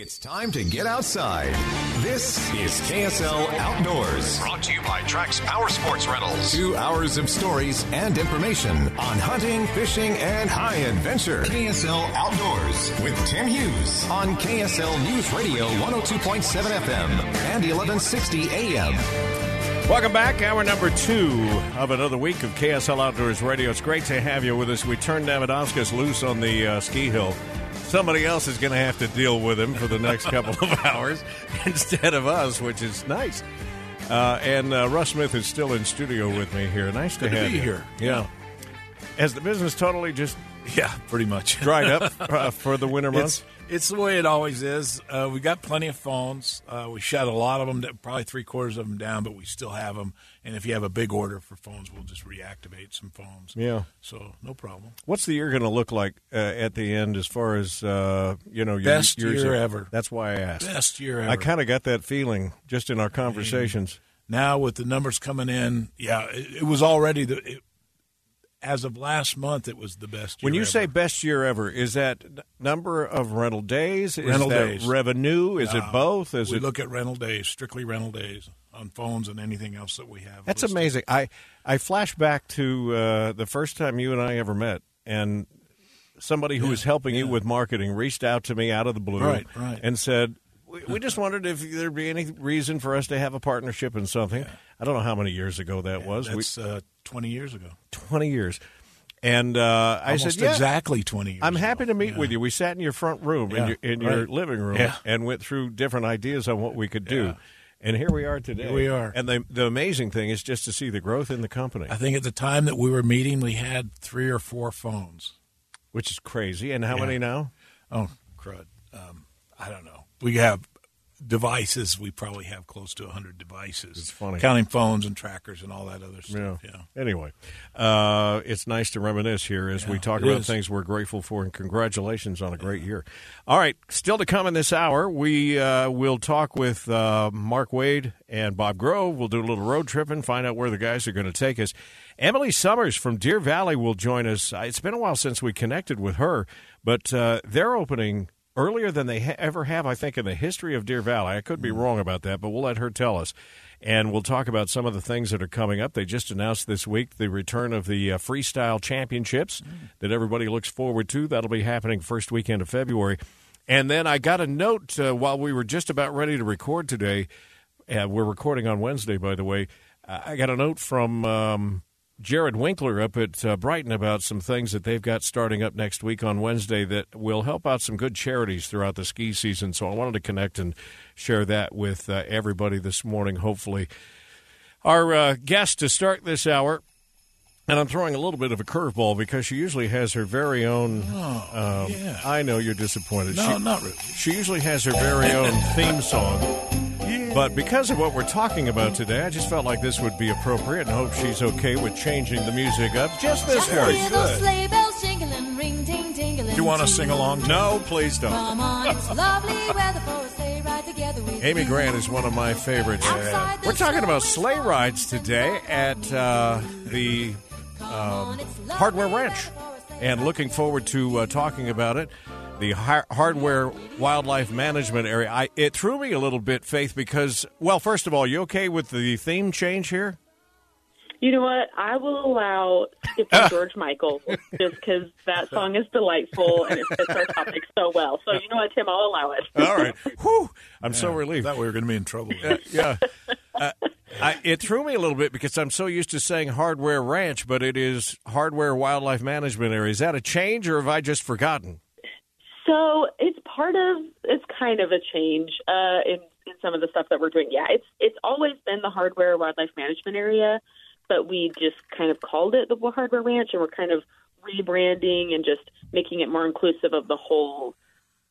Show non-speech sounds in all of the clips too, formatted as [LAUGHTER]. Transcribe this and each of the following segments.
It's time to get outside. This is KSL Outdoors. Brought to you by Trax Power Sports Rentals. Two hours of stories and information on hunting, fishing, and high adventure. KSL Outdoors with Tim Hughes on KSL News Radio 102.7 FM and 1160 AM. Welcome back. Hour number two of another week of KSL Outdoors Radio. It's great to have you with us. We turned Davidauskas loose on the uh, ski hill. Somebody else is going to have to deal with him for the next couple of [LAUGHS] hours instead of us, which is nice. Uh, and uh, Russ Smith is still in studio with me here. Nice to Good to have be you here. Yeah. Has the business totally just Yeah, pretty much. [LAUGHS] dried up uh, for the winter months? It's, it's the way it always is. Uh, we got plenty of phones. Uh, we shut a lot of them, probably three quarters of them down, but we still have them. And if you have a big order for phones, we'll just reactivate some phones. Yeah. So no problem. What's the year going to look like uh, at the end as far as, uh, you know, your, Best year are- ever. That's why I asked. Best year ever. I kind of got that feeling just in our conversations. now with the numbers coming in, yeah, it, it was already the. It, as of last month, it was the best. When you say best year ever, is that number of rental days? Is Rental that days. revenue? Is it both? Is we it? look at rental days, strictly rental days on phones and anything else that we have. That's listed. amazing. I I flash back to uh, the first time you and I ever met, and somebody who was helping you with marketing reached out to me out of the blue, Right, right. and said. We we [LAUGHS] just wondered if there'd be any reason for us to have a partnership in something. I don't know how many years ago that was. We, uh, 20 years ago. Twenty years, and uh, I said, "Yeah, exactly 20 years I'm happy ago. to meet Yeah. with you. We sat in your front room in your, in your living room Yeah. and went through different ideas on what we could do. Yeah. And here we are today. Here we are. And the the amazing thing is just to see the growth in the company, I think at the time that we were meeting, we had three or four phones. which is crazy. And how Yeah. many now? Oh, crud. Um, I don't know. We have devices. We probably have close to 100 devices. It's funny. Counting phones and trackers and all that other stuff. Yeah. Anyway, uh, it's nice to reminisce here as we talk about is. things we're grateful for, and congratulations on a great year. All right, still to come in this hour, we uh, will talk with uh, Mark Wade and Bob Grove. We'll do a little road trip and find out where the guys are going to take us. Emily Summers from Deer Valley will join us. Uh, It's been a while since we connected with her, but uh, they're opening earlier than they ha- ever have, I think, in the history of Deer Valley. I could be wrong about that, but we'll let her tell us. And we'll talk about some of the things that are coming up. They just announced this week the return of the uh, Freestyle Championships that everybody looks forward to. That'll be happening first weekend of February. And then I got a note uh, while we were just about ready to record today. Uh, we're recording on Wednesday, by the way. I got a note from um, Jared Winkler up at uh, Brighton about some things that they've got starting up next week on Wednesday that will help out some good charities throughout the ski season. So I wanted to connect and share that with uh, everybody this morning, hopefully. Our uh, guest to start this hour, and I'm throwing a little bit of a curveball because she usually has her very own. um, yeah. I know you're disappointed. No, she, not really. she usually has her very own theme song. But because of what we're talking about today, I just felt like this would be appropriate and hope she's okay with changing the music up just this Very once. good. Sleigh bells jingling, ring, ting, tingling. Do you want to sing along? No, please don't. Come on, [LAUGHS] it's lovely weather for a sleigh ride together with Amy. Grant is one of my favorites. Outside We're talking about sleigh rides today at uh, the on, Hardware Ranch, for a sleigh and looking forward to uh, talking about it. The har- hardware wildlife management area. I, it threw me a little bit, Faith, because well, first of all, you okay with the theme change here? You know what? I will allow skipping [LAUGHS] George Michael just because that [LAUGHS] song is delightful and it fits our topic so well. So you know what, Tim? I'll allow it. All right. Whew. I'm so I relieved. thought we were going to be in trouble. Uh, yeah. [LAUGHS] Uh, I, it threw me a little bit because I'm so used to saying hardware ranch, but it is hardware wildlife management area. Is that a change, or have I just forgotten? So it's part of it's kind of a change uh, in in some of the stuff that we're doing. Yeah, it's it's always been the hardware wildlife management area, but we just kind of called it the hardware ranch, and we're kind of rebranding and just making it more inclusive of the whole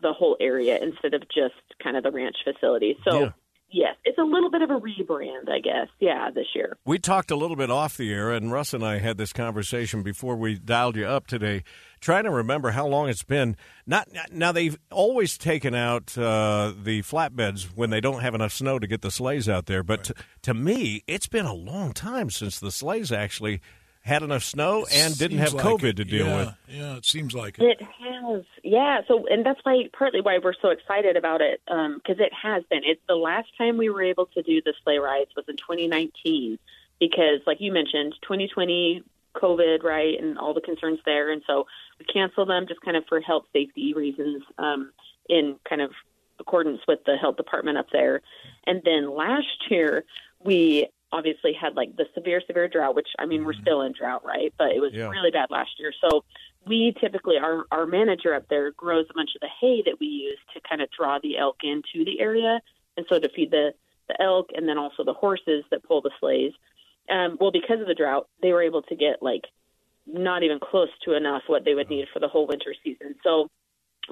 the whole area instead of just kind of the ranch facility. So. Yeah. Yes, it's a little bit of a rebrand, I guess. Yeah, this year. We talked a little bit off the air, and Russ and I had this conversation before we dialed you up today, trying to remember how long it's been. Not now they've always taken out uh, the flatbeds when they don't have enough snow to get the sleighs out there. But to, to me, it's been a long time since the sleighs actually had enough snow and didn't have Seems like COVID it. to deal yeah, with. Yeah, it seems like it. It has, yeah. So, and that's why partly why we're so excited about it, because it has been. It's the last time we were able to do the sleigh rides was in 2019, because like you mentioned, 2020 COVID, right, and all the concerns there, and so we canceled them just kind of for health safety reasons, um, in kind of accordance with the health department up there. And then last year we obviously had like the severe, severe drought, which I mean, we're still in drought, right? But it was Yeah. really bad last year. So we typically, our, our manager up there grows a bunch of the hay that we use to kind of draw the elk into the area. And so to feed the, the elk and then also the horses that pull the sleighs. Um, well, because of the drought, they were able to get like not even close to enough what they would need for the whole winter season. So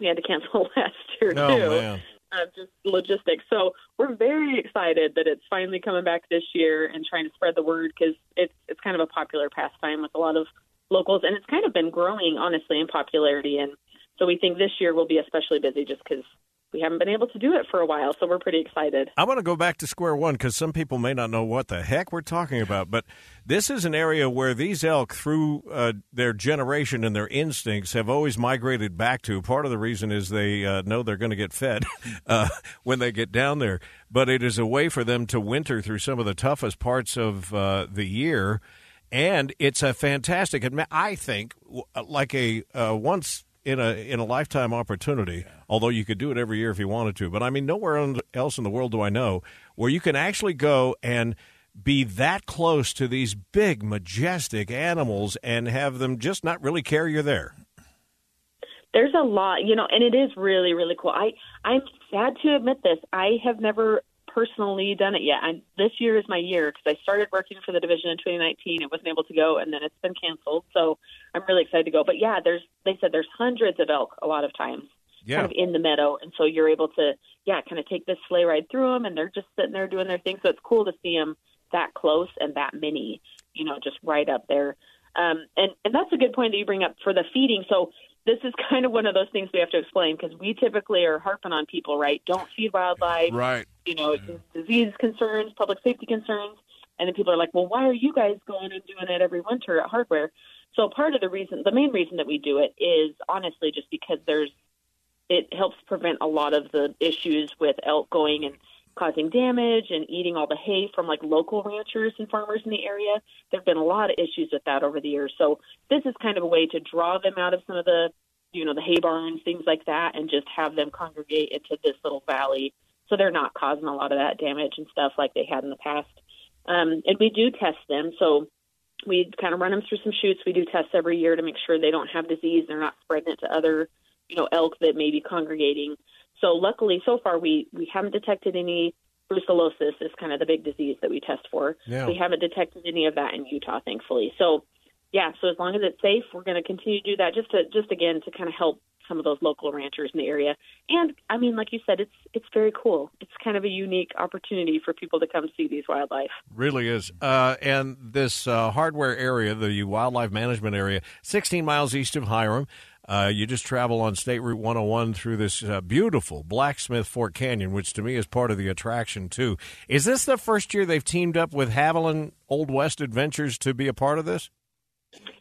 we had to cancel [LAUGHS] last year Oh, too man. Uh, just logistics. So we're very excited that it's finally coming back this year and trying to spread the word because it's it's kind of a popular pastime with a lot of locals, and it's kind of been growing honestly in popularity. And so we think this year will be especially busy just because we haven't been able to do it for a while. So we're pretty excited. I want to go back to square one because some people may not know what the heck we're talking about. But this is an area where these elk, through uh, their generation and their instincts, have always migrated back to. Part of the reason is they uh, know they're going to get fed [LAUGHS] uh, when they get down there. But it is a way for them to winter through some of the toughest parts of uh, the year. And it's a fantastic, I think, like a uh, once in a in a lifetime opportunity. Although you could do it every year if you wanted to, but I mean, nowhere else in the world do I know where you can actually go and be that close to these big, majestic animals and have them just not really care you're there. There's a lot, you know, and it is really, really cool. I I'm sad to admit this. I have never personally done it yet. And this year is my year because I started working for the division in 2019. It wasn't able to go, and then it's been canceled. So I'm really excited to go. But yeah, there's they said there's hundreds of elk a lot of times, Yeah. kind of in the meadow, and so you're able to yeah, kind of take this sleigh ride through them, and they're just sitting there doing their thing. So it's cool to see them that close and that many, you know, just right up there. Um, and and that's a good point that you bring up for the feeding. So this is kind of one of those things we have to explain because we typically are harping on people, right? Don't feed wildlife. Right. You know, it's disease concerns, public safety concerns, and then people are like, "Well, why are you guys going and doing it every winter at Hardware?" So part of the reason, the main reason that we do it is honestly just because there's, it helps prevent a lot of the issues with elk going and causing damage and eating all the hay from like local ranchers and farmers in the area. There've been a lot of issues with that over the years. So this is kind of a way to draw them out of some of the, you know, the hay barns, things like that, and just have them congregate into this little valley so they're not causing a lot of that damage and stuff like they had in the past. Um, and we do test them. So we kind of run them through some chutes. We do tests every year to make sure they don't have disease. They're not spreading it to other, you know, elk that may be congregating. So luckily, so far we we haven't detected any brucellosis. Is kind of the big disease that we test for. Yeah. We haven't detected any of that in Utah, thankfully. So yeah, so as long as it's safe, we're going to continue to do that. Just to just again to kind of help some of those local ranchers in the area. And I mean, like you said, it's it's very cool. It's kind of a unique opportunity for people to come see these wildlife. Really is. Uh, and this uh, hardware area, the wildlife management area, 16 miles east of Hyrum. Uh, you just travel on State Route 101 through this uh, beautiful Blacksmith Fork Canyon, which to me is part of the attraction, too. Is this the first year they've teamed up with Haviland Old West Adventures to be a part of this?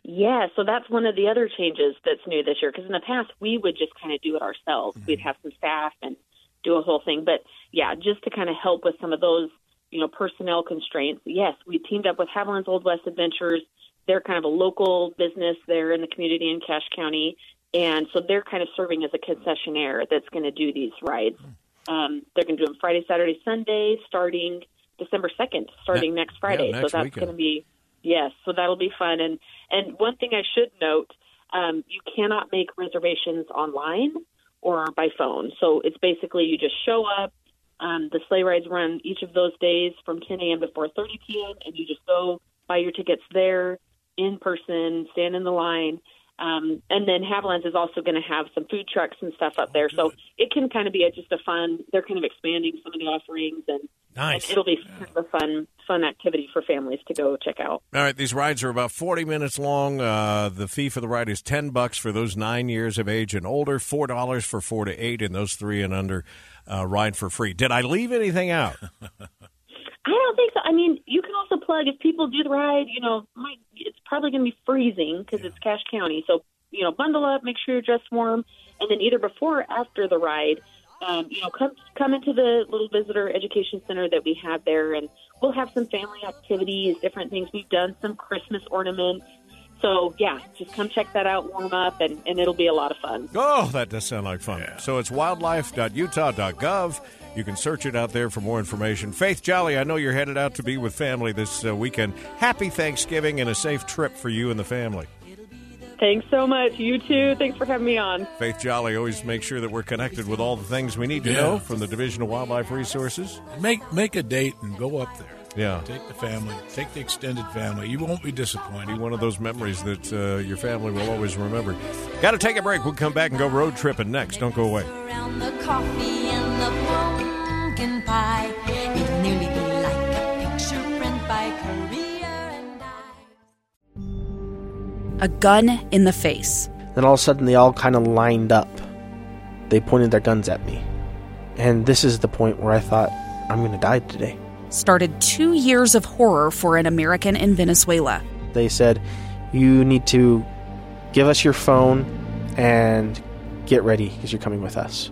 Yeah, so that's one of the other changes that's new this year. Because in the past, we would just kind of do it ourselves. We'd have some staff and do a whole thing. But yeah, just to kind of help with some of those, you know, personnel constraints. Yes, we teamed up with Haviland's Old West Adventures. They're kind of a local business there in the community in Cache County, and so they're kind of serving as a concessionaire that's going to do these rides. Um, they're going to do them Friday, Saturday, Sunday, starting December second, starting Ne- next Friday. yeah, next so that's weekend. going to be yes. So that'll be fun. And and one thing I should note, um, you cannot make reservations online or by phone. So it's basically you just show up. Um, the sleigh rides run each of those days from 10 a.m. to 4:30 p.m. and you just go buy your tickets there in person, stand in the line, Um, and then Havilands is also going to have some food trucks and stuff up there, so it can kind of be a, just a fun. They're kind of expanding some of the offerings, and, Nice. and it'll be kind of a fun, fun activity for families to go check out. All right, these rides are about 40 minutes long. Uh, the fee for the ride is 10 bucks for those nine years of age and older, $4 for four to eight, and those three and under uh, ride for free. Did I leave anything out? [LAUGHS] I don't think so. I mean, you can also plug if people do the ride. You know, might, it's probably going to be freezing because it's Cache County. So you know, bundle up, make sure you're dressed warm, and then either before or after the ride, um, you know, come come into the little visitor education center that we have there, and we'll have some family activities, different things. We've done some Christmas ornaments. So yeah, just come check that out, warm up, and, and it'll be a lot of fun. Oh, that does sound like fun. So it's wildlife.utah.gov. You can search it out there for more information. Faith Jolly, I know you're headed out to be with family this uh, weekend. Happy Thanksgiving and a safe trip for you and the family. Thanks so much. You too. Thanks for having me on. Faith Jolly always makes sure that we're connected with all the things we need to Yeah. know from the Division of Wildlife Resources. Make make a date and go up there. Yeah. Take the family. Take the extended family. You won't be disappointed. Be one of those memories that uh, your family will always remember. Got to take a break. We'll come back and go road tripping next. Don't go away. Pumpkin pie. It'll nearly be like a picture print by Currier and Ives. A gun in the face. Then all of a sudden, they all kind of lined up. They pointed their guns at me. And this is the point where I thought, I'm going to die today. Started two years of horror for an American in Venezuela. They said, You need to give us your phone and get ready because you're coming with us.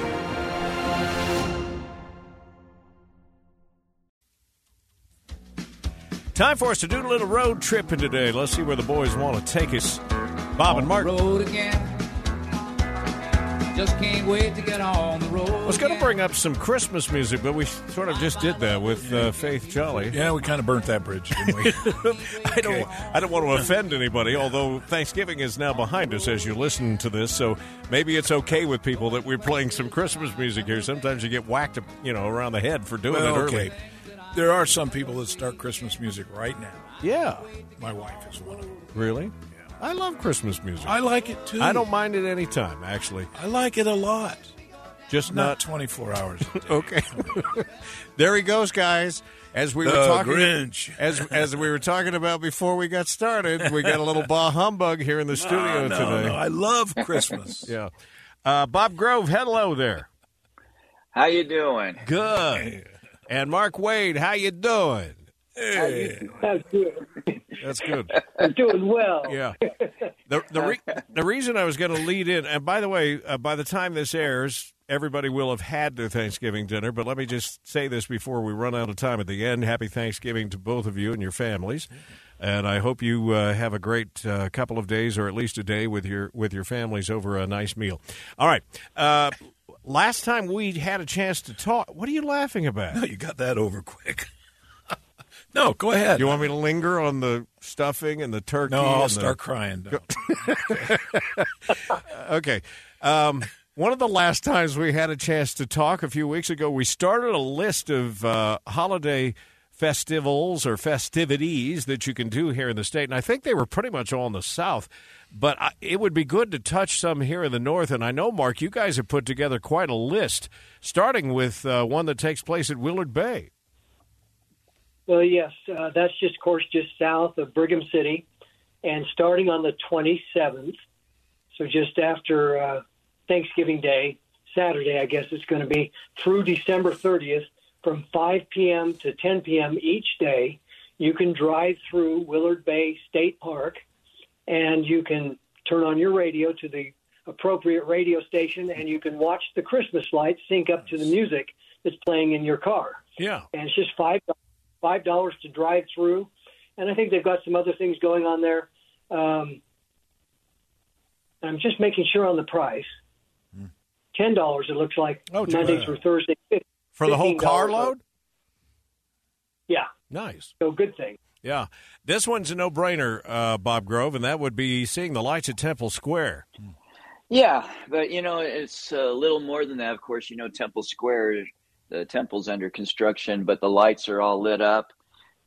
Time for us to do a little road tripping today. Let's see where the boys want to take us. Bob and Mark. road again. Just can't wait to get on the road. I was going to bring up some Christmas music, but we sort of just did that with uh, Faith Jolly. Yeah, we kind of burnt that bridge, didn't we? [LAUGHS] I don't. I don't want to offend anybody. Although Thanksgiving is now behind us as you listen to this, so maybe it's okay with people that we're playing some Christmas music here. Sometimes you get whacked, you know, around the head for doing Well, it early. okay. There are some people that start Christmas music right now. Yeah, My wife is one of them. really. Yeah. I love Christmas music. I like it too. I don't mind it any time, actually. I like it a lot. Just Not not 24 hours. a [LAUGHS] day. okay. [LAUGHS] there he goes, guys. As we were talking, Grinch. as as we were talking about before we got started, we got a little bah humbug here in the [LAUGHS] studio Oh, no, today. no, I love Christmas. Yeah, uh, Bob Grove, hello there. How you doing? Good. And Mark Wade, how you doing? Hey. That's [LAUGHS] good. That's good. I'm doing well. Yeah. The the, re- the reason I was going to lead in, and by the way, uh, by the time this airs, everybody will have had their Thanksgiving dinner. But let me just say this before we run out of time at the end. Happy Thanksgiving to both of you and your families, and I hope you uh, have a great uh, couple of days, or at least a day with your with your families over a nice meal. All right. Uh, last time we had a chance to talk. What are you laughing about? No, you got that over quick. [LAUGHS] no, go ahead. You want me to linger on the stuffing and the turkey? no, I'll and the- start crying. No. [LAUGHS] okay. Um, one of the last times we had a chance to talk a few weeks ago, we started a list of uh, holiday festivals or festivities that you can do here in the state, and I think they were pretty much all in the South. But I, it would be good to touch some here in the North, and I know, Mark, you guys have put together quite a list, starting with uh, one that takes place at Willard Bay. Well, yes, uh, that's just, of course, just south of Brigham City, and starting on the 27th, so just after uh, Thanksgiving Day, Saturday, I guess it's going to be through December 30th, from 5 p.m. to 10 p.m. each day. You can drive through Willard Bay State Park, and you can turn on your radio to the appropriate radio station, and you can watch the Christmas lights sync up to the music that's playing in your car Yeah. and it's just five five dollars to drive through. And I think they've got some other things going on there. Um, I'm just making sure on the price. ten dollars. It looks like Oh, Monday through Thursday. For the whole $15 carload? Yeah, Nice. so good thing. Yeah. This one's a no brainer, uh, Bob Grove, and that would be seeing the lights at Temple Square. Yeah, but you know, it's a little more than that. Of course, you know, Temple Square, the temple's under construction, but the lights are all lit up.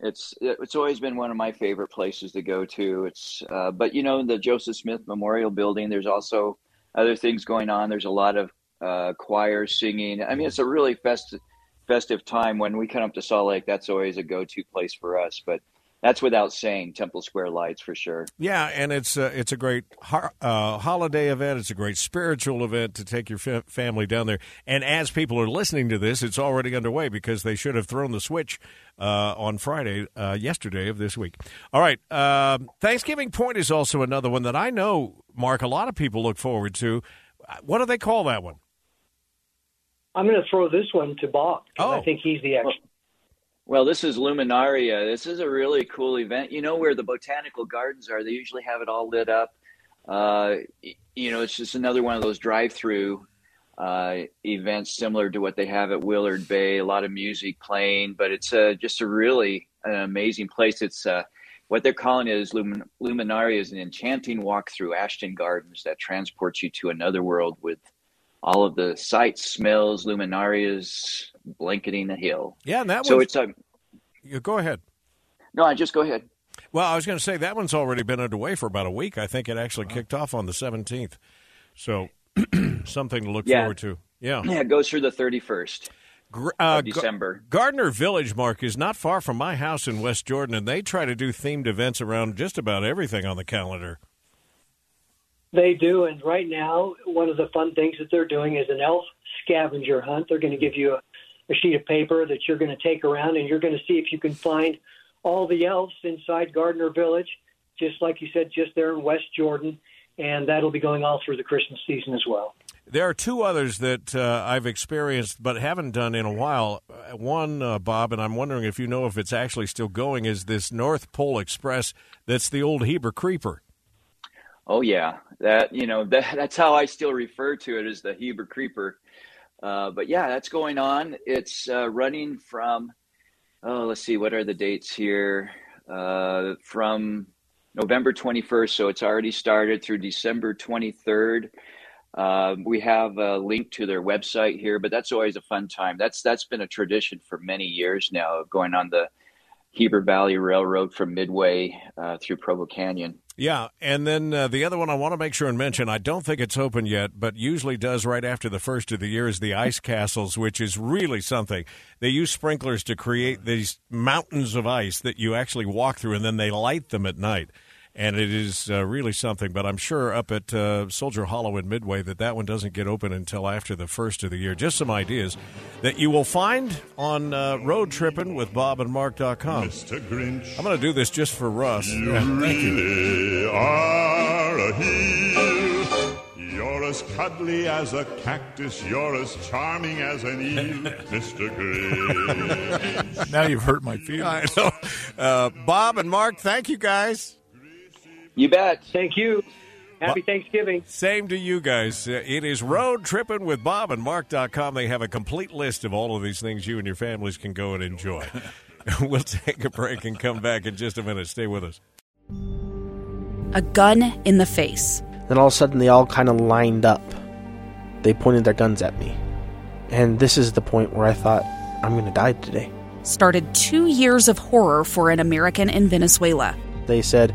It's it's always been one of my favorite places to go to. It's uh, but you know, the Joseph Smith Memorial Building. There's also other things going on. There's a lot of uh, choir singing. I mean, it's a really festive festive time when we come up to Salt Lake. That's always a go to place for us. But that's without saying Temple Square lights for sure. Yeah, and it's uh, it's a great ho- uh, holiday event. It's a great spiritual event to take your fa- family down there. And as people are listening to this, it's already underway because they should have thrown the switch uh, on Friday, uh, yesterday of this week. All right, um Thanksgiving Point is also another one that I know, Mark. A lot of people look forward to. What do they call that one? I'm going to throw this one to Bob. Oh. I think he's the expert. Well, this is Luminaria. This is a really cool event. You know where the botanical gardens are? They usually have it all lit up. Uh, you know, it's just another one of those drive-through uh, events similar to what they have at Willard Bay. A lot of music playing, but it's uh, just a really an amazing place. It's uh, what they're calling it is Lumin- Luminaria is an enchanting walk through Ashton Gardens that transports you to another world with all of the sights, smells, luminarias blanketing the hill. Yeah, and that So it's a You go ahead. no. I just go ahead. Well, I was going to say that one's already been underway for about a week. I think it actually kicked off on the 17th. So [CLEARS THROAT] something to look Yeah. forward to. Yeah. Yeah, it goes through the thirty first uh, December. Gardner Village, Mark, is not far from my house in West Jordan, and they try to do themed events around just about everything on the calendar. They do, and right now, one of the fun things that they're doing is an elf scavenger hunt. They're going to give you a, a sheet of paper that you're going to take around, and you're going to see if you can find all the elves inside Gardner Village, just like you said, just there in West Jordan, and that'll be going all through the Christmas season as well. There are two others that uh, I've experienced but haven't done in a while. Uh, One, uh, Bob, and I'm wondering if you know if it's actually still going, is this North Pole Express that's the old Heber Creeper. Oh yeah, that you know [LAUGHS] that that's how I still refer to it as the Heber Creeper. Uh, but yeah, that's going on. It's uh, running from oh, let's see, what are the dates here? Uh, from November 21st, so it's already started through December 23rd. Um, we have a link to their website here, but that's always a fun time. That's that's been a tradition for many years now, going on the Heber Valley Railroad from Midway uh, through Provo Canyon. Yeah, and then uh, the other one I want to make sure and mention, I don't think it's open yet, but usually does right after the first of the year, is the ice castles, which is really something. They use sprinklers to create these mountains of ice that you actually walk through, and then they light them at night. And it is uh, really something, but I'm sure up at uh, Soldier Hollow in Midway that that one doesn't get open until after the first of the year. Just some ideas that you will find on uh, Road Tripping with Bob and Mark.com. Mr. Grinch. I'm going to do this just for Russ. You Yeah, thank you. really are a heel. You're as cuddly as a cactus. You're as charming as an eel, [LAUGHS] Mr. Grinch. Now you've hurt my feelings. I know. Uh, Bob and Mark, thank you guys. You bet. Thank you. Happy Thanksgiving. Same to you guys. Uh, it is Road Tripping with Bob and Mark.com. They have a complete list of all of these things you and your families can go and enjoy. [LAUGHS] we'll take a break and come back in just a minute. Stay with us. A gun in the face. Then all of a sudden, they all kind of lined up. They pointed their guns at me. And this is the point where I thought, I'm going to die today. Started two years of horror for an American in Venezuela. They said,